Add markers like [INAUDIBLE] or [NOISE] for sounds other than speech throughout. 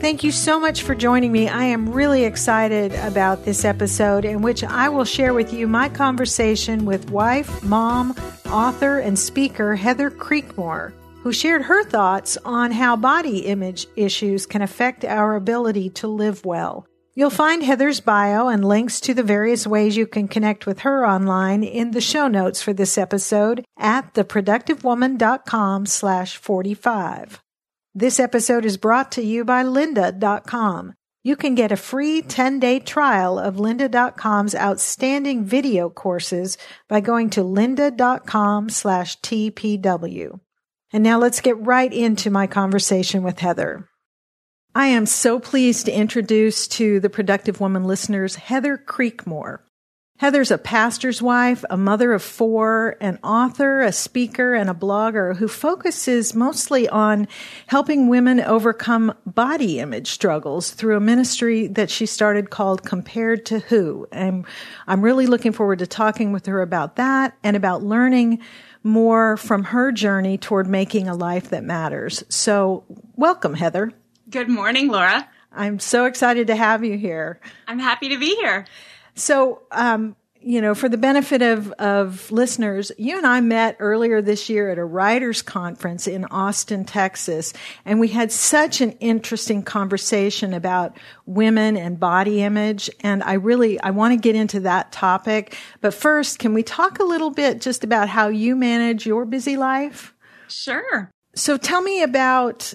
Thank you so much for joining me. I am really excited about this episode in which I will share with you my conversation with wife, mom, author, and speaker Heather Creekmore, who shared her thoughts on how body image issues can affect our ability to live well. You'll find Heather's bio and links to the various ways you can connect with her online in the show notes for this episode at theproductivewoman.com slash 45. This episode is brought to you by lynda.com. You can get a free 10-day trial of lynda.com's outstanding video courses by going to lynda.com slash TPW. And now let's get right into my conversation with Heather. I am so pleased to introduce to the Productive Woman listeners Heather Creekmore. Heather's a pastor's wife, a mother of four, an author, a speaker, and a blogger who focuses mostly on helping women overcome body image struggles through a ministry that she started called Compared to Who. And I'm really looking forward to talking with her about that and about learning more from her journey toward making a life that matters. So welcome, Heather. Good morning, Laura. I'm so excited to have you here. I'm happy to be here. So, um, you know, for the benefit of, of listeners, you and I met earlier this year at a writers conference in Austin, Texas, and we had such an interesting conversation about women and body image. And I really, I want to get into that topic. But first, can we talk a little bit just about how you manage your busy life? Sure. So tell me about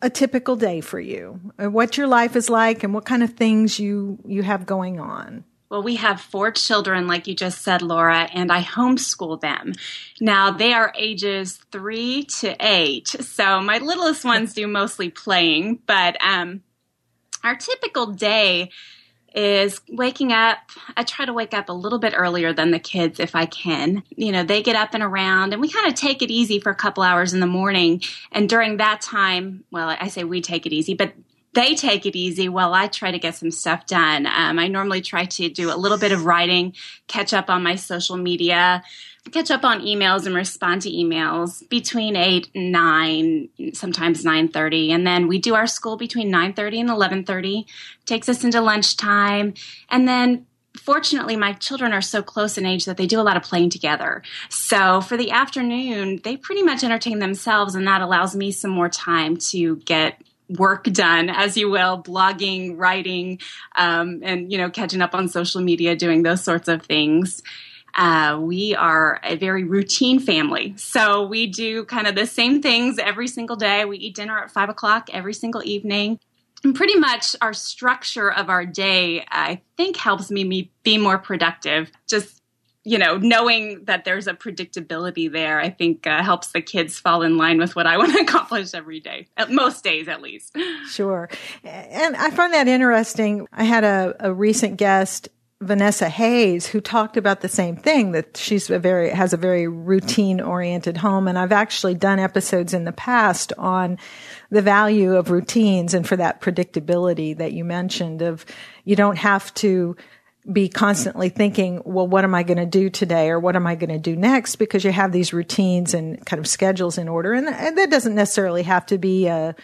a typical day for you, what your life is like and what kind of things you, you have going on. Well, we have four children, like you just said, Laura, and I homeschool them. Now, they are ages three to eight. So my littlest ones do mostly playing, but um, our typical day is waking up. I try to wake up a little bit earlier than the kids if I can. You know, they get up and around and we kind of take it easy for a couple hours in the morning. And during that time, well, I say we take it easy, but they take it easy while I try to get some stuff done. Um, I normally try to do a little bit of writing, catch up on my social media, catch up on emails and respond to emails between 8 and 9 sometimes 9.30 and then we do our school between 9.30 and 11.30 takes us into lunchtime. And then fortunately my children are so close in age that they do a lot of playing together. So for the afternoon they pretty much entertain themselves and that allows me some more time to get work done, as you will, blogging, writing, um, and you know, catching up on social media, doing those sorts of things. Uh, we are a very routine family. So we do kind of the same things every single day. We eat dinner at five o'clock every single evening. And pretty much our structure of our day, I think, helps me be more productive. Just you know, knowing that there's a predictability there, I think uh, helps the kids fall in line with what I [LAUGHS] want to accomplish every day, at most days at least. [LAUGHS] Sure. And I find that interesting. I had a, a recent guest Vanessa Hayes, who talked about the same thing that she's a very has a very routine oriented home, and I've actually done episodes in the past on the value of routines and for that predictability that you mentioned. Of you don't have to be constantly thinking, well, what am I going to do today or what am I going to do next? Because you have these routines and kind of schedules in order. And, and that doesn't necessarily have to be a,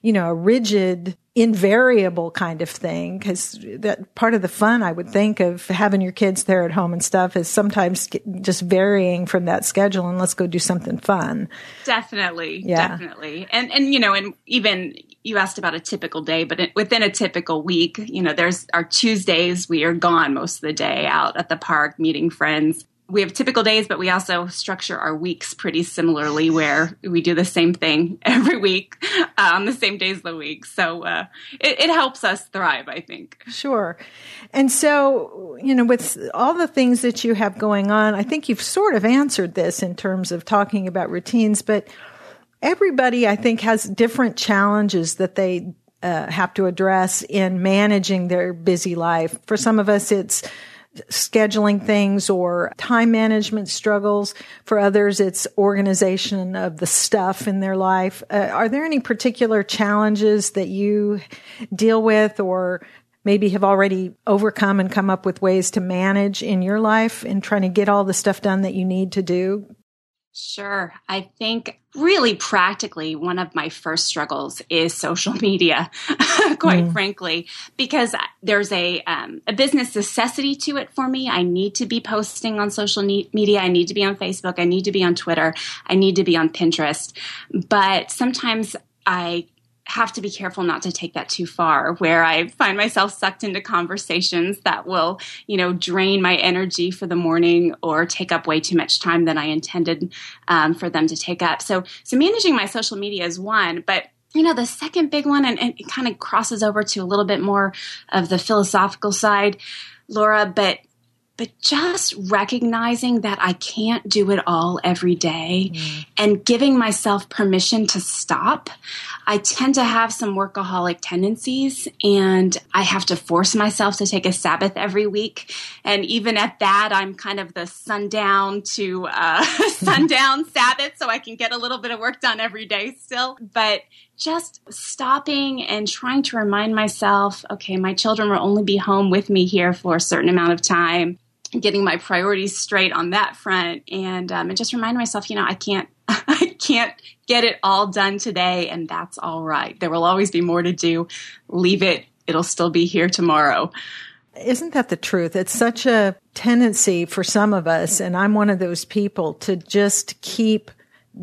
you know, a rigid, invariable kind of thing. Cause that part of the fun I would think of having your kids there at home and stuff is sometimes just varying from that schedule and let's go do something fun. Definitely. Yeah. Definitely. And, and, you know, and even you asked about a typical day, but within a typical week, you know, there's our Tuesdays, we are gone most of the day out at the park meeting friends. We have typical days, but we also structure our weeks pretty similarly where we do the same thing [LAUGHS] every week uh, on the same days of the week. So uh, it, it helps us thrive, I think. Sure. And so, you know, with all the things that you have going on, I think you've sort of answered this in terms of talking about routines, but everybody, I think, has different challenges that they uh, have to address in managing their busy life. For some of us, it's scheduling things or time management struggles. For others, it's organization of the stuff in their life. Uh, are there any particular challenges that you deal with or maybe have already overcome and come up with ways to manage in your life in trying to get all the stuff done that you need to do? Sure. I think really practically one of my first struggles is social [LAUGHS] media, quite mm. frankly, because there's a, um, a business necessity to it for me. I need to be posting on social media. I need to be on Facebook. I need to be on Twitter. I need to be on Pinterest. But sometimes I have to be careful not to take that too far where i find myself sucked into conversations that will you know drain my energy for the morning or take up way too much time than i intended um, for them to take up. So so managing my social media is one but you know the second big one and, and it kind of crosses over to a little bit more of the philosophical side laura but but just recognizing that I can't do it all every day mm. and giving myself permission to stop. I tend to have some workaholic tendencies and I have to force myself to take a Sabbath every week. And even at that, I'm kind of the sundown to uh, [LAUGHS] sundown [LAUGHS] Sabbath so I can get a little bit of work done every day still. But just stopping and trying to remind myself, okay, my children will only be home with me here for a certain amount of time getting my priorities straight on that front. And um, and just remind myself you know i can't [LAUGHS] i can't get it all done today and that's all right. There will always be more to do. Leave it. It'll still be here tomorrow. Isn't that the truth? It's such a tendency for some of us and i'm one of those people to just keep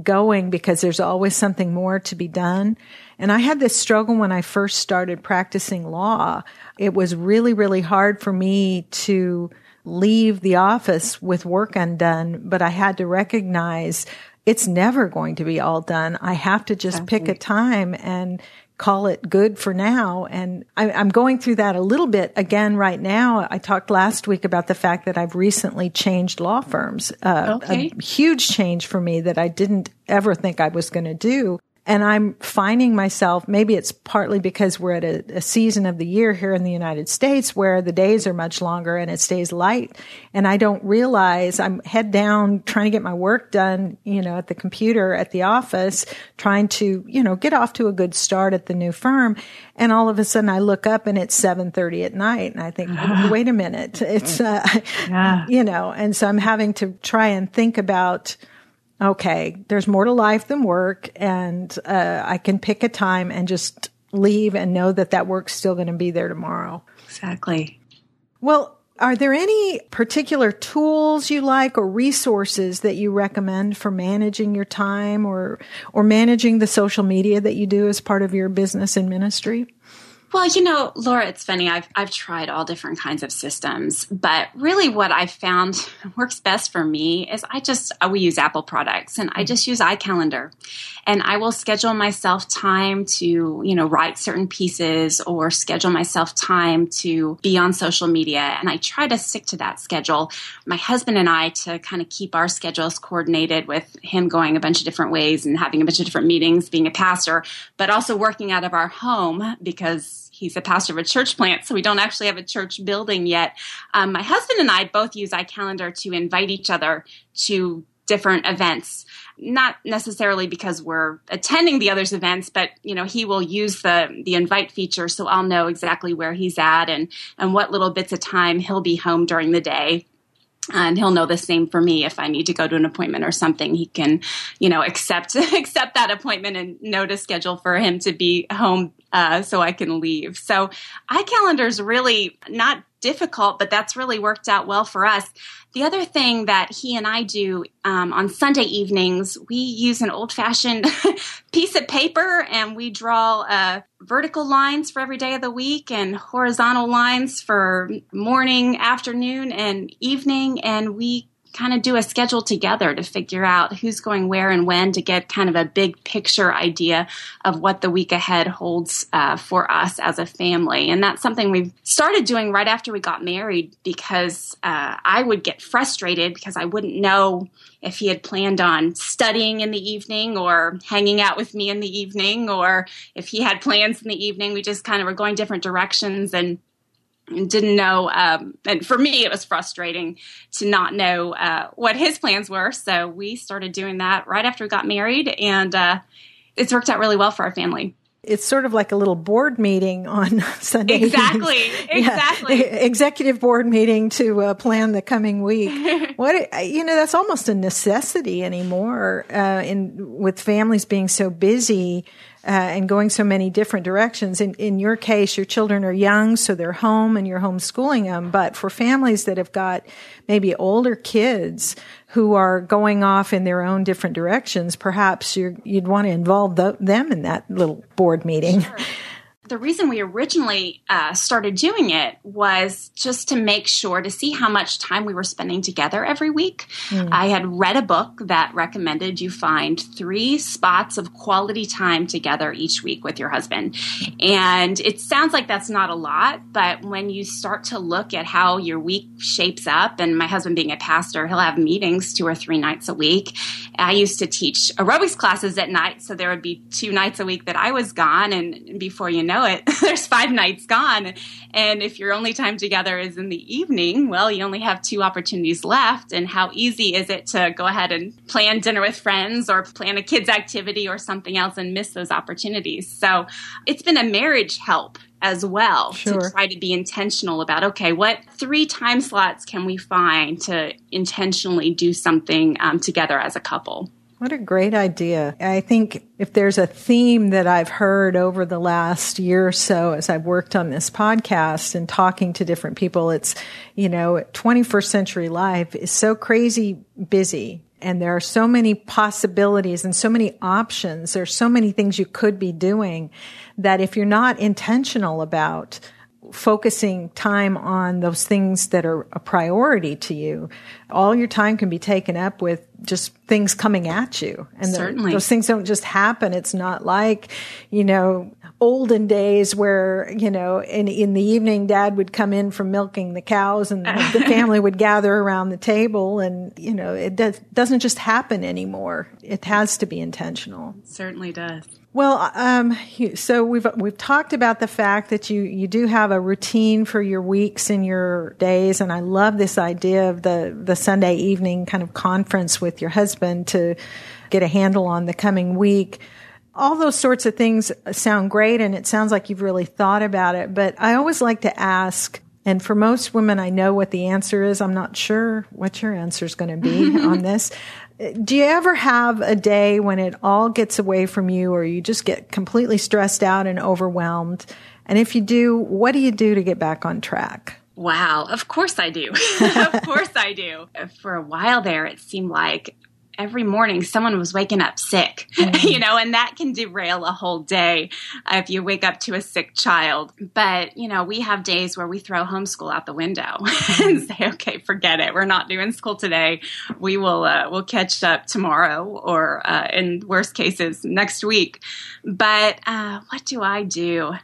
going because there's always something more to be done. And i had this struggle when i first started practicing law. It was really really hard for me to leave the office with work undone, but I had to recognize it's never going to be all done. I have to just pick a time and call it good for now. And I, am going through that a little bit again right now. I talked last week about the fact that I've recently changed law firms. Uh, okay. A huge change for me that I didn't ever think I was going to do. And I'm finding myself, maybe it's partly because we're at a, a, season of the year here in the United States where the days are much longer and it stays light. And I don't realize I'm head down trying to get my work done, you know, at the computer at the office, trying to, you know, get off to a good start at the new firm. And all of a sudden I look up and it's 730 at night and I think, [SIGHS] oh, wait a minute. It's, uh, yeah. [LAUGHS] you know, and so I'm having to try and think about, okay, there's more to life than work, and uh, I can pick a time and just leave and know that that work's still going to be there tomorrow. Exactly. Well, are there any particular tools you like or resources that you recommend for managing your time or or managing the social media that you do as part of your business and ministry? Well, you know, Laura, it's funny. I've I've tried all different kinds of systems, but really, what I've found [LAUGHS] works best for me is I just uh, we use Apple products, and I just use iCalendar, and I will schedule myself time to you know write certain pieces or schedule myself time to be on social media, and I try to stick to that schedule. My husband and I to kind of keep our schedules coordinated with him going a bunch of different ways and having a bunch of different meetings, being a pastor, but also working out of our home because he's a pastor of a church plant, so we don't actually have a church building yet. Um, my husband and I both use iCalendar to invite each other to different events. Not necessarily because we're attending the other's events but you know he will use the the invite feature so i'll know exactly where he's at and and what little bits of time he'll be home during the day. And he'll know the same for me. If i need to go to an appointment or something he can you know accept [LAUGHS] accept that appointment and know to schedule for him to be home uh, so i can leave so icalendar is really not difficult, but that's really worked out well for us. The other thing that he and I do um, on Sunday evenings, we use an old fashioned [LAUGHS] piece of paper and we draw uh, vertical lines for every day of the week and horizontal lines for morning, afternoon, and evening. And we kind of do a schedule together to figure out who's going where and when to get kind of a big picture idea of what the week ahead holds uh, for us as a family. And that's something we've started doing right after we got married because uh, I would get frustrated because I wouldn't know if he had planned on studying in the evening or hanging out with me in the evening or if he had plans in the evening. We just kind of were going different directions and didn't know um, and for me it was frustrating to not know uh, what his plans were so we started doing that right after we got married and uh, it's worked out really well for our family it's sort of like a little board meeting on [LAUGHS] Sunday. Exactly, [LAUGHS] exactly. Yeah. Executive board meeting to uh, plan the coming week. [LAUGHS] what you know, that's almost a necessity anymore. Uh, in with families being so busy, uh, and going so many different directions. In, in your case, your children are young, so they're home and you're homeschooling them. But for families that have got maybe older kids who are going off in their own different directions, perhaps you would want to involve the, them in that little board meeting. Sure the reason we originally uh, started doing it was just to make sure to see how much time we were spending together every week. Mm. I had read a book that recommended you find three spots of quality time together each week with your husband. And it sounds like that's not a lot, but when you start to look at how your week shapes up, and my husband being a pastor, he'll have meetings two or three nights a week. I used to teach aerobics classes at night, so there would be two nights a week that I was gone, and before you know know it, [LAUGHS] there's five nights gone. And if your only time together is in the evening, well, you only have two opportunities left. And how easy is it to go ahead and plan dinner with friends or plan a kids' activity or something else and miss those opportunities? So it's been a marriage help as well sure. to try to be intentional about okay what three time slots can we find to intentionally do something um, together as a couple what a great idea. I think if there's a theme that I've heard over the last year or so as I've worked on this podcast and talking to different people, it's, you know, 21st century life is so crazy busy and there are so many possibilities and so many options. There's so many things you could be doing that if you're not intentional about focusing time on those things that are a priority to you, all your time can be taken up with just things coming at you. And Certainly. Those things don't just happen. It's not like, you know, olden days where, you know, in, in the evening, dad would come in from milking the cows and [LAUGHS] the family would gather around the table. And, you know, it does, doesn't just happen anymore. It has to be intentional. It certainly does. Well, um, so we've we've talked about the fact that you you do have a routine for your weeks and your days, and I love this idea of the the Sunday evening kind of conference with your husband to get a handle on the coming week. All those sorts of things sound great, and it sounds like you've really thought about it. But I always like to ask, and for most women, I know what the answer is. I'm not sure what your answer is going to be [LAUGHS] on this do you ever have a day when it all gets away from you or you just get completely stressed out and overwhelmed? And if you do, what do you do to get back on track? Wow, of course I do. [LAUGHS] of [LAUGHS] course I do. For a while there, it seemed like every morning someone was waking up sick, [LAUGHS] mm-hmm. you know, and that can derail a whole day if you wake up to a sick child. But, you know, we have days where we throw homeschool out the window mm-hmm. and say, okay, forget it. We're not doing school today. We will, uh, we'll catch up tomorrow or, uh, in worst cases, next week. But, uh, what do I do?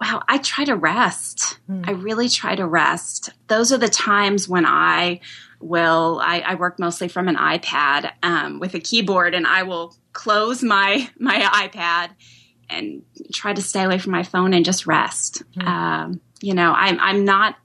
Wow, I try to rest. Mm. I really try to rest. Those are the times when I will I, I work mostly from an iPad um, with a keyboard, and I will close my my iPad and try to stay away from my phone and just rest. Mm-hmm. Um, you know, I'm I'm not.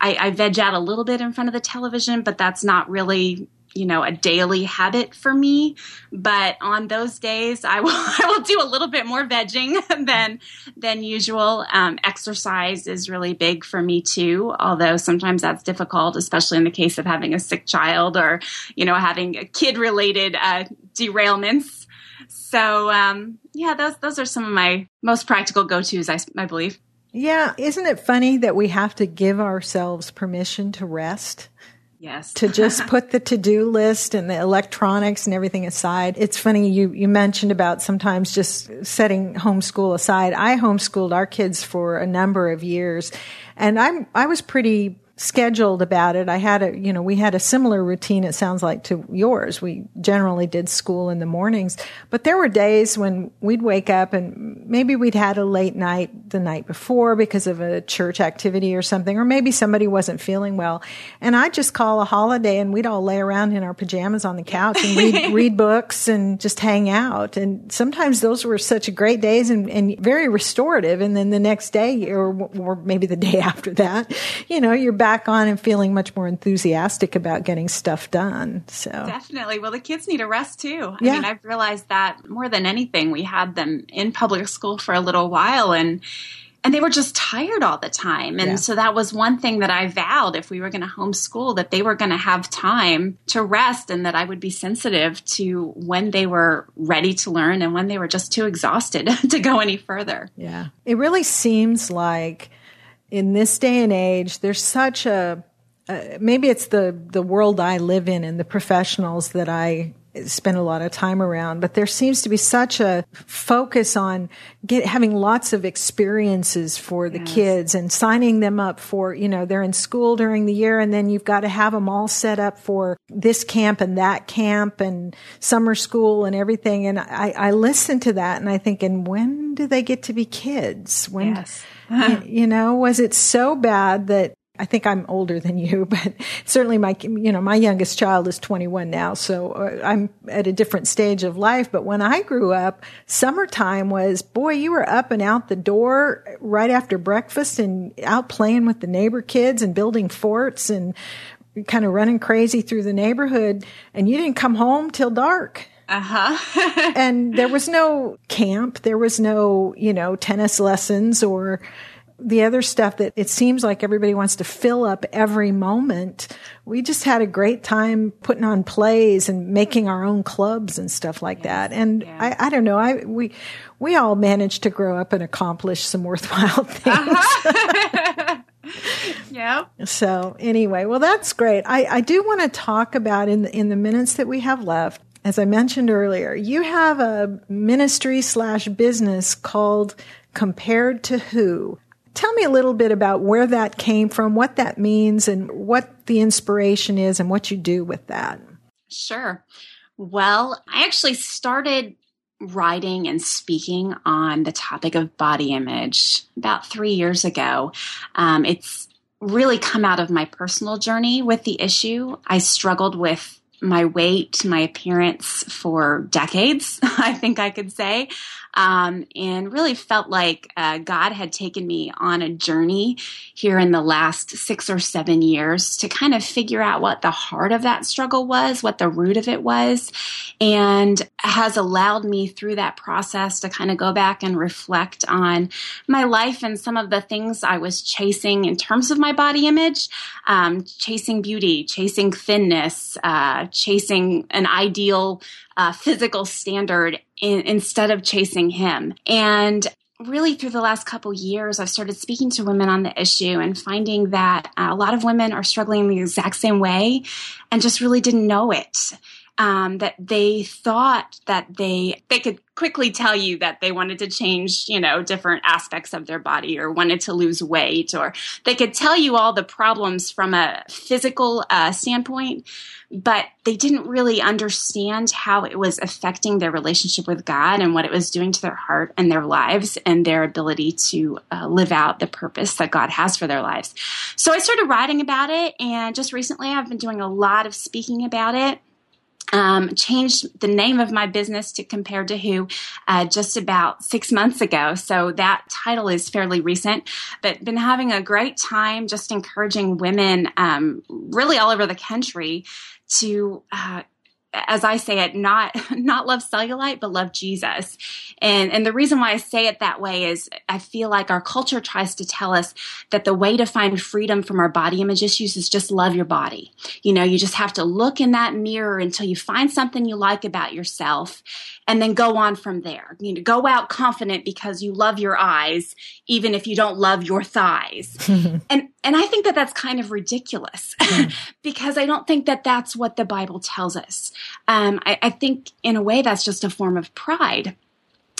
I, I veg out a little bit in front of the television, but that's not really you know a daily habit for me. But on those days i will [LAUGHS] i will do a little bit more vegging [LAUGHS] than than usual. Um, exercise is really big for me too although sometimes that's difficult especially in the case of having a sick child or you know having a kid related uh, derailments. So um, yeah those those are some of my most practical go-to's I, I believe. Yeah isn't it funny that we have to give ourselves permission to rest Yes. to just [LAUGHS] put the to-do list and the electronics and everything aside. It's funny you you mentioned about sometimes just setting homeschool aside. I homeschooled our kids for a number of years and I'm I was pretty scheduled about it. I had a, you know, we had a similar routine, it sounds like to yours. We generally did school in the mornings, but there were days when we'd wake up and maybe we'd had a late night the night before because of a church activity or something, or maybe somebody wasn't feeling well. And I'd just call a holiday and we'd all lay around in our pajamas on the couch and read, [LAUGHS] read books and just hang out. And sometimes those were such great days and, and very restorative. And then the next day or, or maybe the day [LAUGHS] after that, you know, you're back back on and feeling much more enthusiastic about getting stuff done. So definitely. Well, the kids need a rest too. I yeah. mean, I've realized that more than anything, we had them in public school for a little while and and they were just tired all the time. And yeah. so that was one thing that I vowed if we were going to homeschool that they were going to have time to rest and that I would be sensitive to when they were ready to learn and when they were just too exhausted [LAUGHS] to go any further. Yeah. It really seems like in this day and age, there's such a uh, maybe it's the the world I live in and the professionals that I spend a lot of time around, but there seems to be such a focus on get, having lots of experiences for the yes. kids and signing them up for, you know, they're in school during the year and then you've got to have them all set up for this camp and that camp and summer school and everything. And I, I listen to that and I think, and when do they get to be kids? When, yes [LAUGHS] you know, was it so bad that I think I'm older than you, [LAUGHS] but certainly my, you know, my youngest child is 21 now. So uh, I'm at a different stage of life. But when I grew up, summertime was, boy, you were up and out the door right after breakfast and out playing with the neighbor kids and building forts and kind of running crazy through the neighborhood. And you didn't come home till dark. Uh-huh. [LAUGHS] and there was no camp. There was no, you know, tennis lessons or the other stuff that it seems like everybody wants to fill up every moment. We just had a great time putting on plays and making our own clubs and stuff like yes. that. And yeah. I, I don't know. I, we, we all managed to grow up and accomplish some worthwhile [LAUGHS] things. Uh-huh. [LAUGHS] yeah. So anyway, well, that's great. I, I do want to talk about in the, in the minutes that we have left as I mentioned earlier, you have a ministry slash business called Compared to Who. Tell me a little bit about where that came from, what that means, and what the inspiration is, and what you do with that. Sure. Well, I actually started writing and speaking on the topic of body image about three years ago. Um, it's really come out of my personal journey with the issue. I struggled with my weight, my appearance for decades, [LAUGHS] I think I could say um, and really felt like uh, God had taken me on a journey here in the last six or seven years to kind of figure out what the heart of that struggle was, what the root of it was, and has allowed me through that process to kind of go back and reflect on my life and some of the things I was chasing in terms of my body image, um, chasing beauty, chasing thinness, uh, chasing an ideal uh, physical standard in, instead of chasing him. And really through the last couple years i've started speaking to women on the issue and finding that uh, a lot of women are struggling the exact same way and just really didn't know it um, that they thought that they they could quickly tell you that they wanted to change, you know, different aspects of their body or wanted to lose weight, or they could tell you all the problems from a physical uh, standpoint, but they didn't really understand how it was affecting their relationship with God and what it was doing to their heart and their lives and their ability to uh, live out the purpose that God has for their lives. So I started writing about it, and just recently I've been doing a lot of speaking about it um, changed the name of my business to Compared to Who uh, just about six months ago. So that title is fairly recent, but been having a great time just encouraging women um, really all over the country to uh, as I say it, not [LAUGHS] not love cellulite, but love Jesus. And and the reason why I say it that way is I feel like our culture tries to tell us that the way to find freedom from our body image issues is just love your body. You know, you just have to look in that mirror until you find something you like about yourself and then go on from there. You know, go out confident because you love your eyes, even if you don't love your thighs. [LAUGHS] and and I think that that's kind of ridiculous [LAUGHS] mm. because I don't think that that's what the Bible tells us. Um, I, I think in a way that's just a form of pride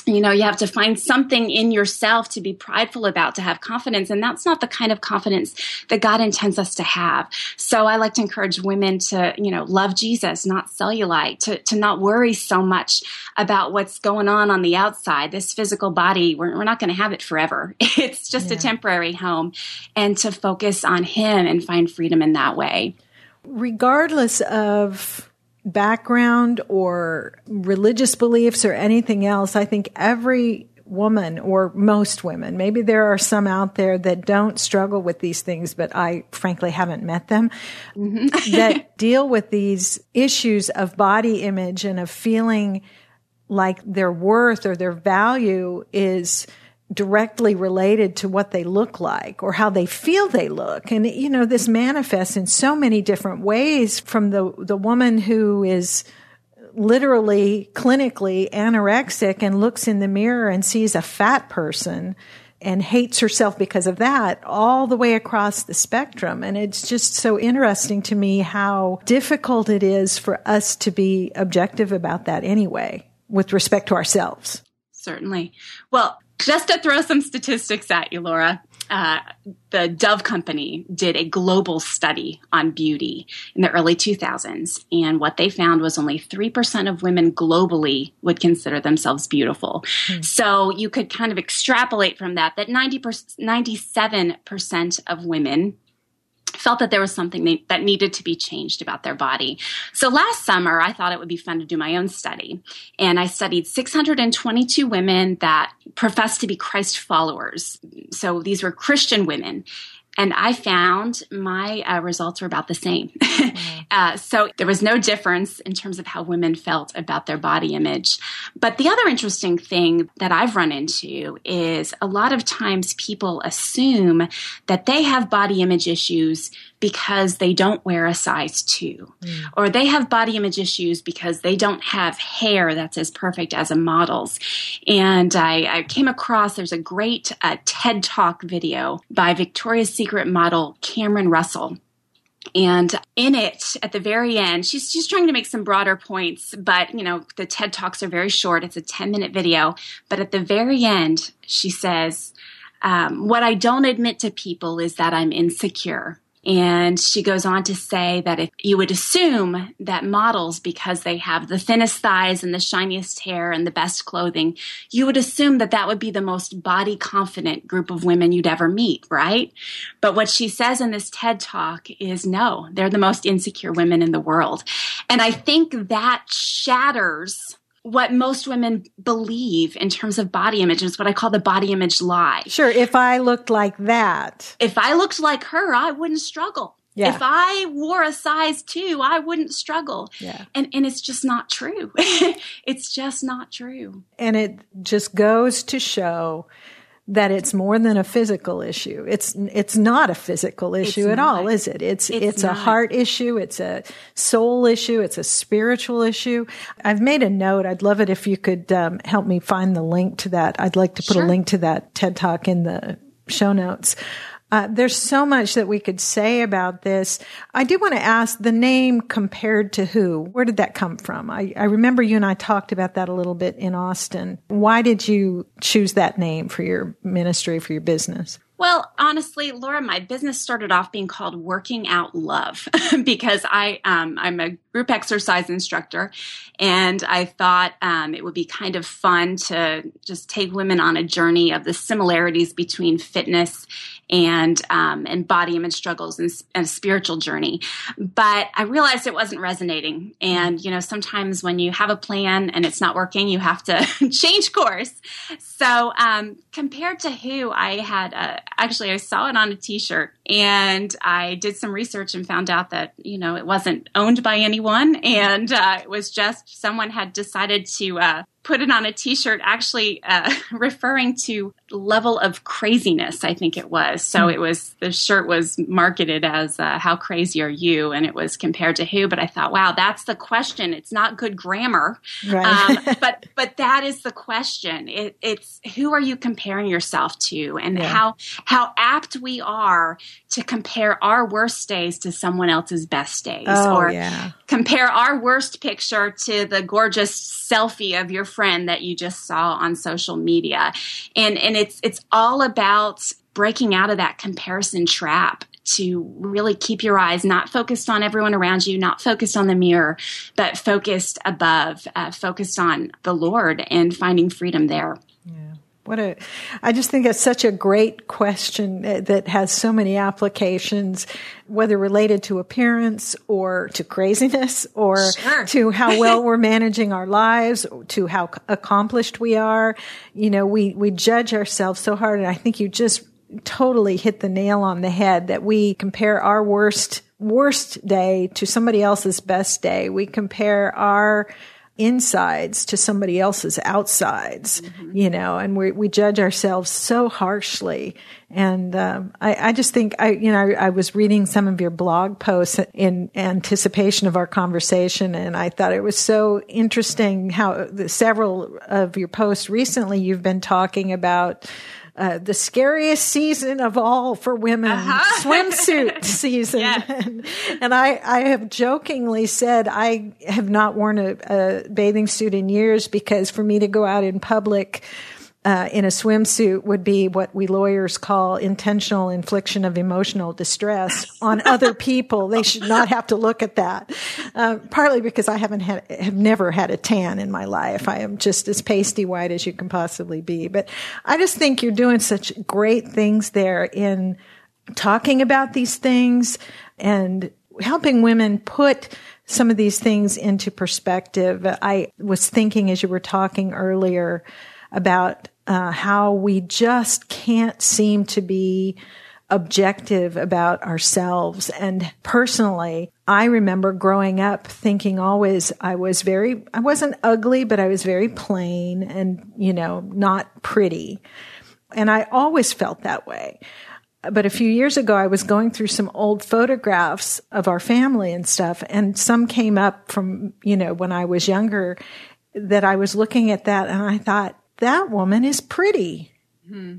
you know you have to find something in yourself to be prideful about to have confidence. And that's not the kind of confidence that god intends us to have. So i like to encourage women to you know love jesus not cellulite to, to not worry so much about what's going on on the outside. This physical body we're, we're not going to have it forever. [LAUGHS] It's just yeah. a temporary home. And to focus on him and find freedom in that way. Regardless of background or religious beliefs or anything else, I think every woman or most women, maybe there are some out there that don't struggle with these things, but I frankly haven't met them, mm-hmm. that [LAUGHS] deal with these issues of body image and of feeling like their worth or their value is directly related to what they look like or how they feel they look. And, you know, this manifests in so many different ways from the, the woman who is literally clinically anorexic and looks in the mirror and sees a fat person and hates herself because of that all the way across the spectrum. And it's just so interesting to me how difficult it is for us to be objective about that anyway, with respect to ourselves. Certainly. Well, just to throw some statistics at you, Laura, uh, the Dove Company did a global study on beauty in the early 2000s, and what they found was only 3% of women globally would consider themselves beautiful. Mm. So you could kind of extrapolate from that that 90 97% of women felt that there was something that needed to be changed about their body. So last summer, I thought it would be fun to do my own study. And I studied 622 women that professed to be Christ followers. So these were Christian women and I found my uh, results were about the same. [LAUGHS] Mm-hmm. uh, so there was no difference in terms of how women felt about their body image. But the other interesting thing that I've run into is a lot of times people assume that they have body image issues because they don't wear a size two, mm. or they have body image issues because they don't have hair that's as perfect as a model's. And I, I came across there's a great uh, TED Talk video by Victoria's Secret model Cameron Russell. And in it, at the very end, she's she's trying to make some broader points, but you know, the TED Talks are very short. It's a 10 minute video. But at the very end, she says, um, What I don't admit to people is that I'm insecure. And she goes on to say that if you would assume that models, because they have the thinnest thighs and the shiniest hair and the best clothing, you would assume that that would be the most body confident group of women you'd ever meet, right? But what she says in this TED talk is no, they're the most insecure women in the world. And I think that shatters what most women believe in terms of body image is what I call the body image lie. Sure. If I looked like that, if I looked like her, I wouldn't struggle. Yeah. If I wore a size two, I wouldn't struggle. Yeah. And and it's just not true. [LAUGHS] it's just not true. And it just goes to show that it's more than a physical issue. It's it's not a physical issue at all, is it? It's it's, it's a heart issue, it's a soul issue, it's a spiritual issue. I've made a note. I'd love it if you could um, help me find the link to that. I'd like to put sure. a link to that TED Talk in the show notes. Uh, there's so much that we could say about this. I do want to ask the name compared to who? Where did that come from? I, I remember you and I talked about that a little bit in Austin. Why did you choose that name for your ministry, for your business? Well, honestly, Laura, my business started off being called Working Out Love [LAUGHS] because I um, I'm a group exercise instructor, and I thought um, it would be kind of fun to just take women on a journey of the similarities between fitness and um, and body image struggles and, and, spiritual journey. But I realized it wasn't resonating. And you know, sometimes when you have a plan and it's not working, you have to [LAUGHS] change course. So um, compared to who, I had uh, actually I saw it on a T-shirt, and I did some research and found out that you know it wasn't owned by anyone, and uh, it was just someone had decided to. Uh, put it on a t-shirt actually uh, [LAUGHS] referring to level of craziness i think it was so mm. it was the shirt was marketed as uh, how crazy are you and it was compared to who but i thought wow that's the question it's not good grammar right. um, [LAUGHS] but but that is the question it, it's who are you comparing yourself to and yeah. how how apt we are to compare our worst days to someone else's best days oh, or yeah. compare our worst picture to the gorgeous selfie of your friend that you just saw on social media and and it's it's all about breaking out of that comparison trap to really keep your eyes not focused on everyone around you, not focused on the mirror, but focused above, uh, focused on the Lord and finding freedom there. What a, I just think it's such a great question that has so many applications, whether related to appearance or to craziness or sure. to how [LAUGHS] well we're managing our lives, to how accomplished we are. You know, we, we judge ourselves so hard. And I think you just totally hit the nail on the head that we compare our worst, worst day to somebody else's best day. We compare our, insides to somebody else's outsides, mm-hmm. you know, and we we judge ourselves so harshly. And um, I, I just think I, you know, I, I, was reading some of your blog posts in anticipation of our conversation, and I thought it was so interesting how the, several of your posts recently you've been talking about uh, the scariest season of all for women, uh-huh. [LAUGHS] swimsuit season. And, [LAUGHS] and, I, I have jokingly said I have not worn a, a bathing suit in years because for me to go out in public uh, in a swimsuit would be what we lawyers call intentional infliction of emotional distress on [LAUGHS] other people. They should not have to look at that. Uh, partly because I haven't had, have never had a tan in my life. I am just as pasty white as you can possibly be. But I just think you're doing such great things there in talking about these things and helping women put some of these things into perspective. I was thinking as you were talking earlier about uh, how we just can't seem to be objective about ourselves. And personally, I remember growing up thinking always I was very, I wasn't ugly, but I was very plain and, you know, not pretty. And I always felt that way. But a few years ago, I was going through some old photographs of our family and stuff, and some came up from, you know, when I was younger that I was looking at that and I thought, that woman is pretty. Mm-hmm. Wow.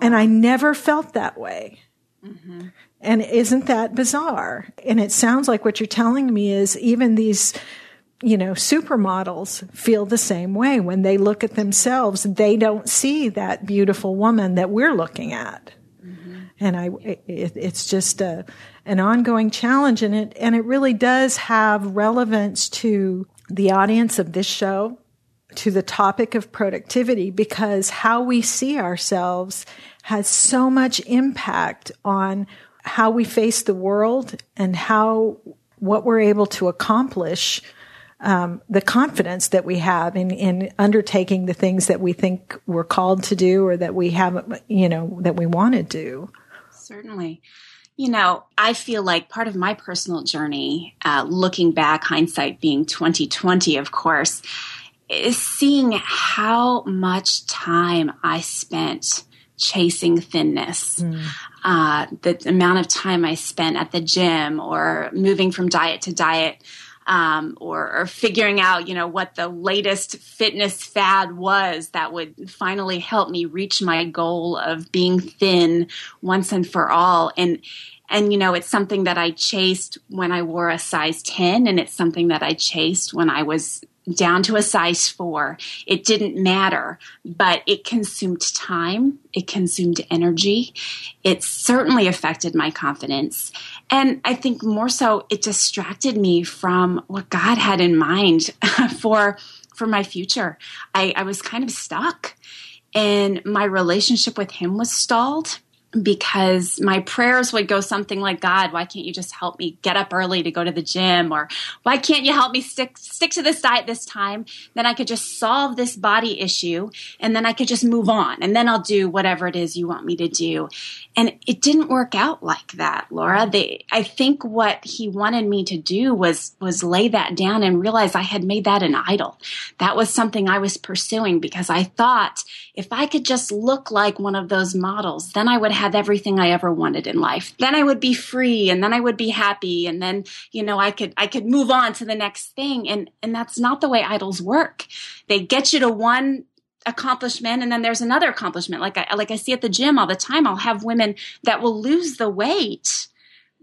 And I never felt that way. Mm-hmm. And isn't that bizarre? And it sounds like what you're telling me is even these, you know, supermodels feel the same way. When they look at themselves, they don't see that beautiful woman that we're looking at. Mm-hmm. And I, it, it's just a, an ongoing challenge and it, and it really does have relevance to the audience of this show to the topic of productivity because how we see ourselves has so much impact on how we face the world and how what we're able to accomplish um, the confidence that we have in, in undertaking the things that we think we're called to do or that we have you know that we want to do. Certainly. You know i feel like part of my personal journey uh, looking back hindsight being 2020 of course seeing how much time I spent chasing thinness. Mm. Uh, the amount of time I spent at the gym or moving from diet to diet. Um, or, or, figuring out, you know, what the latest fitness fad was that would finally help me reach my goal of being thin once and for all. And and you know, it's something that I chased when I wore a size 10 and it's something that I chased when I was down to a size four. It didn't matter, but it consumed time. It consumed energy. It certainly affected my confidence. And I think more so, it distracted me from what God had in mind [LAUGHS] for, for my future. I, I was kind of stuck and my relationship with him was stalled. Because my prayers would go something like god why can't you just help me get up early to go to the gym? Or why can't you help me stick stick to this diet this time? Then i could just solve this body issue and then i could just move on and then i'll do whatever it is you want me to do. And it didn't work out like that laura. They, i think what he wanted me to do was was lay that down and realize i had made that an idol. That was something i was pursuing because i thought if i could just look like one of those models then i would have everything I ever wanted in life. Then I would be free and then I would be happy and then, you know, I could I could move on to the next thing and and that's not the way idols work. They get you to one accomplishment and then there's another accomplishment. Like I like I see at the gym all the time I'll have women that will lose the weight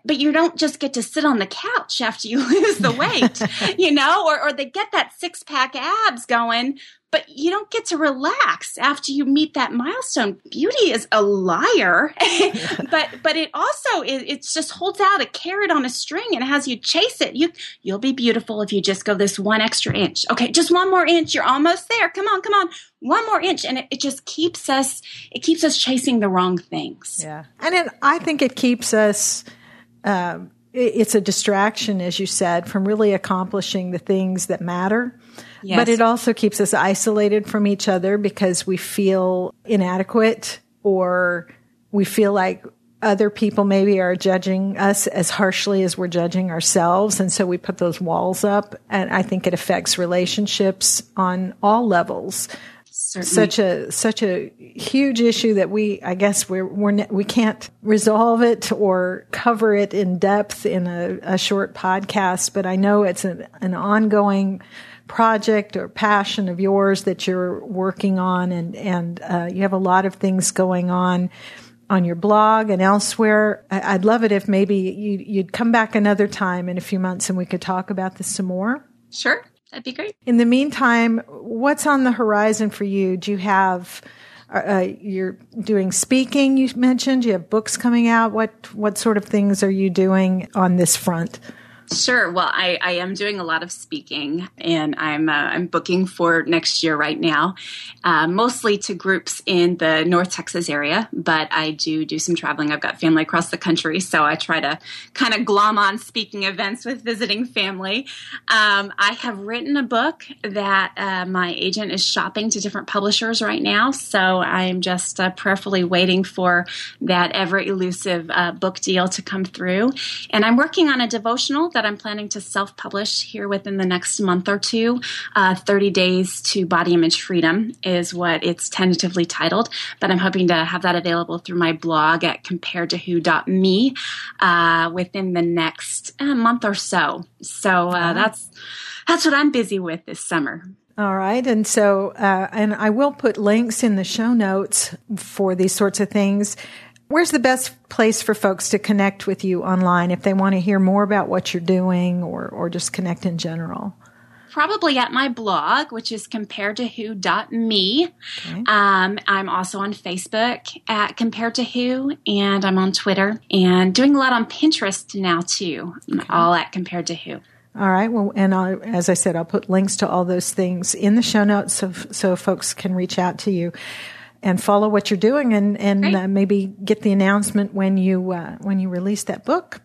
but you don't just get to sit on the couch after you [LAUGHS] lose the [LAUGHS] weight, you know, or, or they get that six pack abs going, but you don't get to relax after you meet that milestone. Beauty is a liar, [LAUGHS] but but it also it, it just holds out a carrot on a string and has you chase it. You you'll be beautiful if you just go this one extra inch. Okay, just one more inch. You're almost there. Come on, come on, one more inch, and it, it just keeps us it keeps us chasing the wrong things. Yeah, and it, I think it keeps us. Um, it's a distraction, as you said, from really accomplishing the things that matter. Yes. But it also keeps us isolated from each other because we feel inadequate or we feel like other people maybe are judging us as harshly as we're judging ourselves. And so we put those walls up. And I think it affects relationships on all levels. Certainly. Such a such a huge issue that we I guess we're, we're we can't resolve it or cover it in depth in a, a short podcast. But I know it's an, an ongoing project or passion of yours that you're working on, and and uh, you have a lot of things going on on your blog and elsewhere. I'd love it if maybe you'd come back another time in a few months and we could talk about this some more. Sure, that'd be great. In the meantime, what's on the horizon for you? Do you have uh, uh you're doing speaking? You mentioned you have books coming out. What what sort of things are you doing on this front? Sure. Well, I, I am doing a lot of speaking, and I'm uh, I'm booking for next year right now, uh, mostly to groups in the North Texas area. But I do do some traveling. I've got family across the country, so I try to kind of glom on speaking events with visiting family. Um, I have written a book that uh, my agent is shopping to different publishers right now, so I'm just uh, prayerfully waiting for that ever elusive uh, book deal to come through. And I'm working on a devotional that I'm planning to self publish here within the next month or two. Uh, 30 Days to Body Image Freedom is what it's tentatively titled, but I'm hoping to have that available through my blog at comparedtowho.me uh, within the next uh, month or so. So uh, that's that's what I'm busy with this summer. All right. And so, uh, and I will put links in the show notes for these sorts of things. Where's the best place for folks to connect with you online if they want to hear more about what you're doing or, or just connect in general? Probably at my blog, which is comparedtowho.me. Okay. Um, I'm also on Facebook at Compared to Who, and I'm on Twitter and doing a lot on Pinterest now too, okay. all at Compared to Who. All right. Well, and I'll, as I said, I'll put links to all those things in the show notes so, so folks can reach out to you and follow what you're doing and and uh, maybe get the announcement when you uh, when you release that book.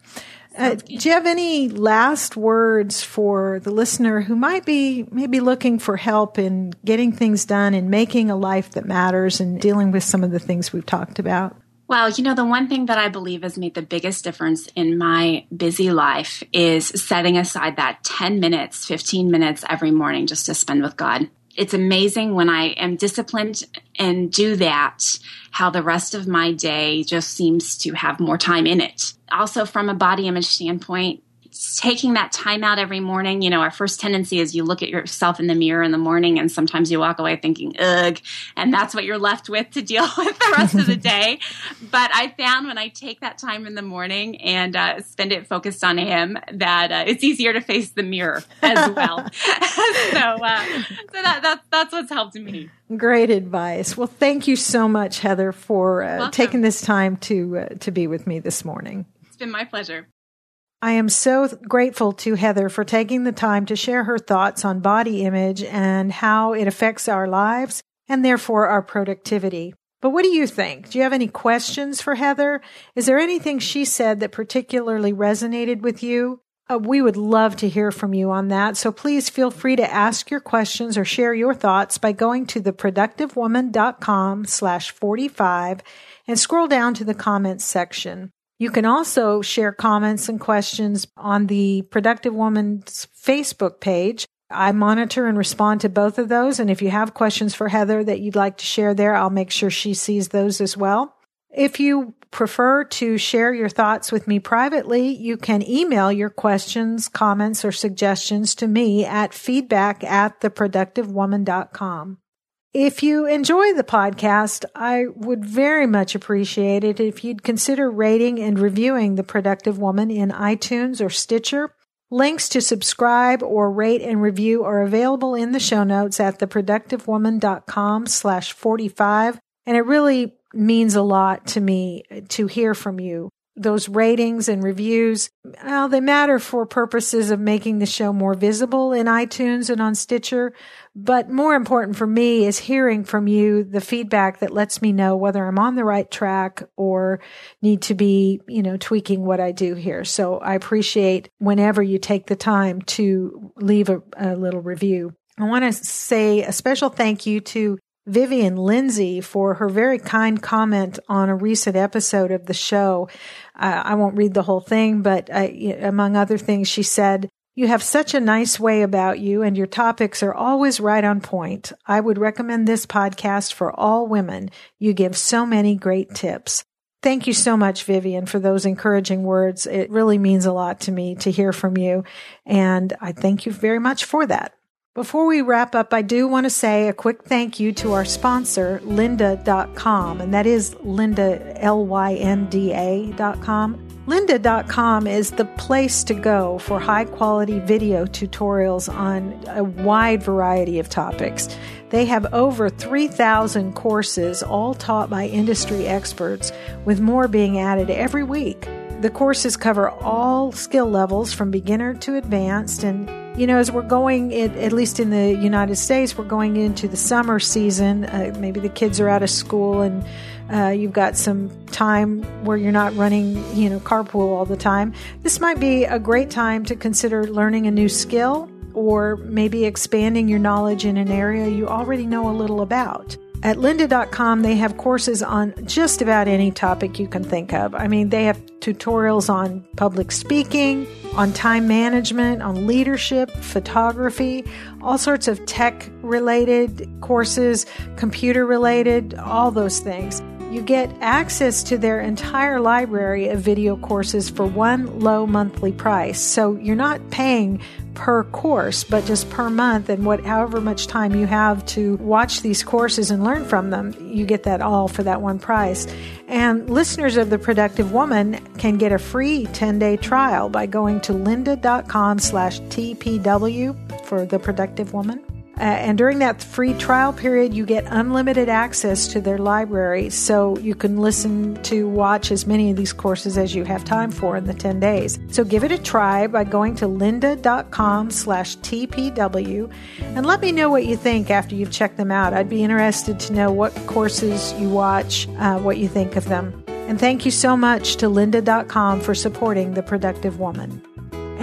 Uh, do you have any last words for the listener who might be maybe looking for help in getting things done and making a life that matters and dealing with some of the things we've talked about? Well, you know, the one thing that I believe has made the biggest difference in my busy life is setting aside that 10 minutes, 15 minutes every morning just to spend with God it's amazing when I am disciplined and do that, how the rest of my day just seems to have more time in it. Also, from a body image standpoint, taking that time out every morning. You know, our first tendency is you look at yourself in the mirror in the morning and sometimes you walk away thinking, ugh, and that's what you're left with to deal [LAUGHS] with the rest of the day. But I found when I take that time in the morning and uh, spend it focused on Him, that uh, it's easier to face the mirror as well. [LAUGHS] [LAUGHS] so, uh, so that, that's, that's what's helped me. Great advice. Well, thank you so much, Heather, for uh, taking this time to uh, to be with me this morning. It's been my pleasure. I am so grateful to Heather for taking the time to share her thoughts on body image and how it affects our lives and therefore our productivity. But what do you think? Do you have any questions for Heather? Is there anything she said that particularly resonated with you? Uh, we would love to hear from you on that. So please feel free to ask your questions or share your thoughts by going to theproductivewoman.com slash 45 and scroll down to the comments section. You can also share comments and questions on the Productive Woman's Facebook page. I monitor and respond to both of those. And if you have questions for Heather that you'd like to share there, I'll make sure she sees those as well. If you prefer to share your thoughts with me privately, you can email your questions, comments, or suggestions to me at feedback at theproductivewoman.com. If you enjoy the podcast, I would very much appreciate it if you'd consider rating and reviewing The Productive Woman in iTunes or Stitcher. Links to subscribe or rate and review are available in the show notes at theproductivewoman.com slash 45. And it really means a lot to me to hear from you. Those ratings and reviews, well, they matter for purposes of making the show more visible in iTunes and on Stitcher. But more important for me is hearing from you the feedback that lets me know whether I'm on the right track or need to be, you know, tweaking what I do here. So I appreciate whenever you take the time to leave a, a little review. I want to say a special thank you to Vivian Lindsay for her very kind comment on a recent episode of the show. Uh, I won't read the whole thing, but I, among other things, she said, you have such a nice way about you and your topics are always right on point. I would recommend this podcast for all women. You give so many great tips. Thank you so much, Vivian, for those encouraging words. It really means a lot to me to hear from you. And I thank you very much for that. Before we wrap up, I do want to say a quick thank you to our sponsor, lynda.com, and that is Lynda, L-Y-N-D-A.com. Lynda.com is the place to go for high quality video tutorials on a wide variety of topics. They have over 3,000 courses, all taught by industry experts, with more being added every week. The courses cover all skill levels from beginner to advanced and you know, as we're going, at least in the United States, we're going into the summer season. Uh, maybe the kids are out of school and uh, you've got some time where you're not running, you know, carpool all the time. This might be a great time to consider learning a new skill or maybe expanding your knowledge in an area you already know a little about. At lynda.com, they have courses on just about any topic you can think of. I mean, they have tutorials on public speaking, on time management, on leadership, photography, all sorts of tech related courses, computer related, all those things. You get access to their entire library of video courses for one low monthly price. So you're not paying per course, but just per month and what however much time you have to watch these courses and learn from them, you get that all for that one price. And listeners of The Productive Woman can get a free 10-day trial by going to lynda.com slash TPW for The Productive Woman. Uh, and during that free trial period, you get unlimited access to their library. So you can listen to watch as many of these courses as you have time for in the 10 days. So give it a try by going to lynda.com slash TPW and let me know what you think after you've checked them out. I'd be interested to know what courses you watch, uh, what you think of them. And thank you so much to lynda.com for supporting the productive woman.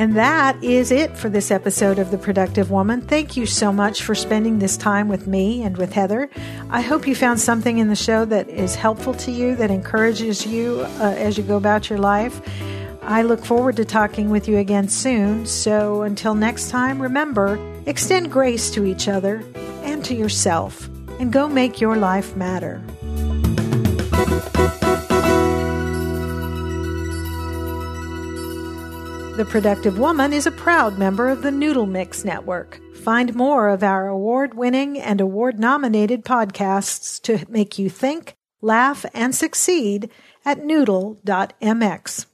And that is it for this episode of The Productive Woman. Thank you so much for spending this time with me and with Heather. I hope you found something in the show that is helpful to you, that encourages you uh, as you go about your life. I look forward to talking with you again soon. So until next time, remember extend grace to each other and to yourself, and go make your life matter. The Productive Woman is a proud member of the Noodle Mix Network. Find more of our award winning and award nominated podcasts to make you think, laugh, and succeed at noodle.mx.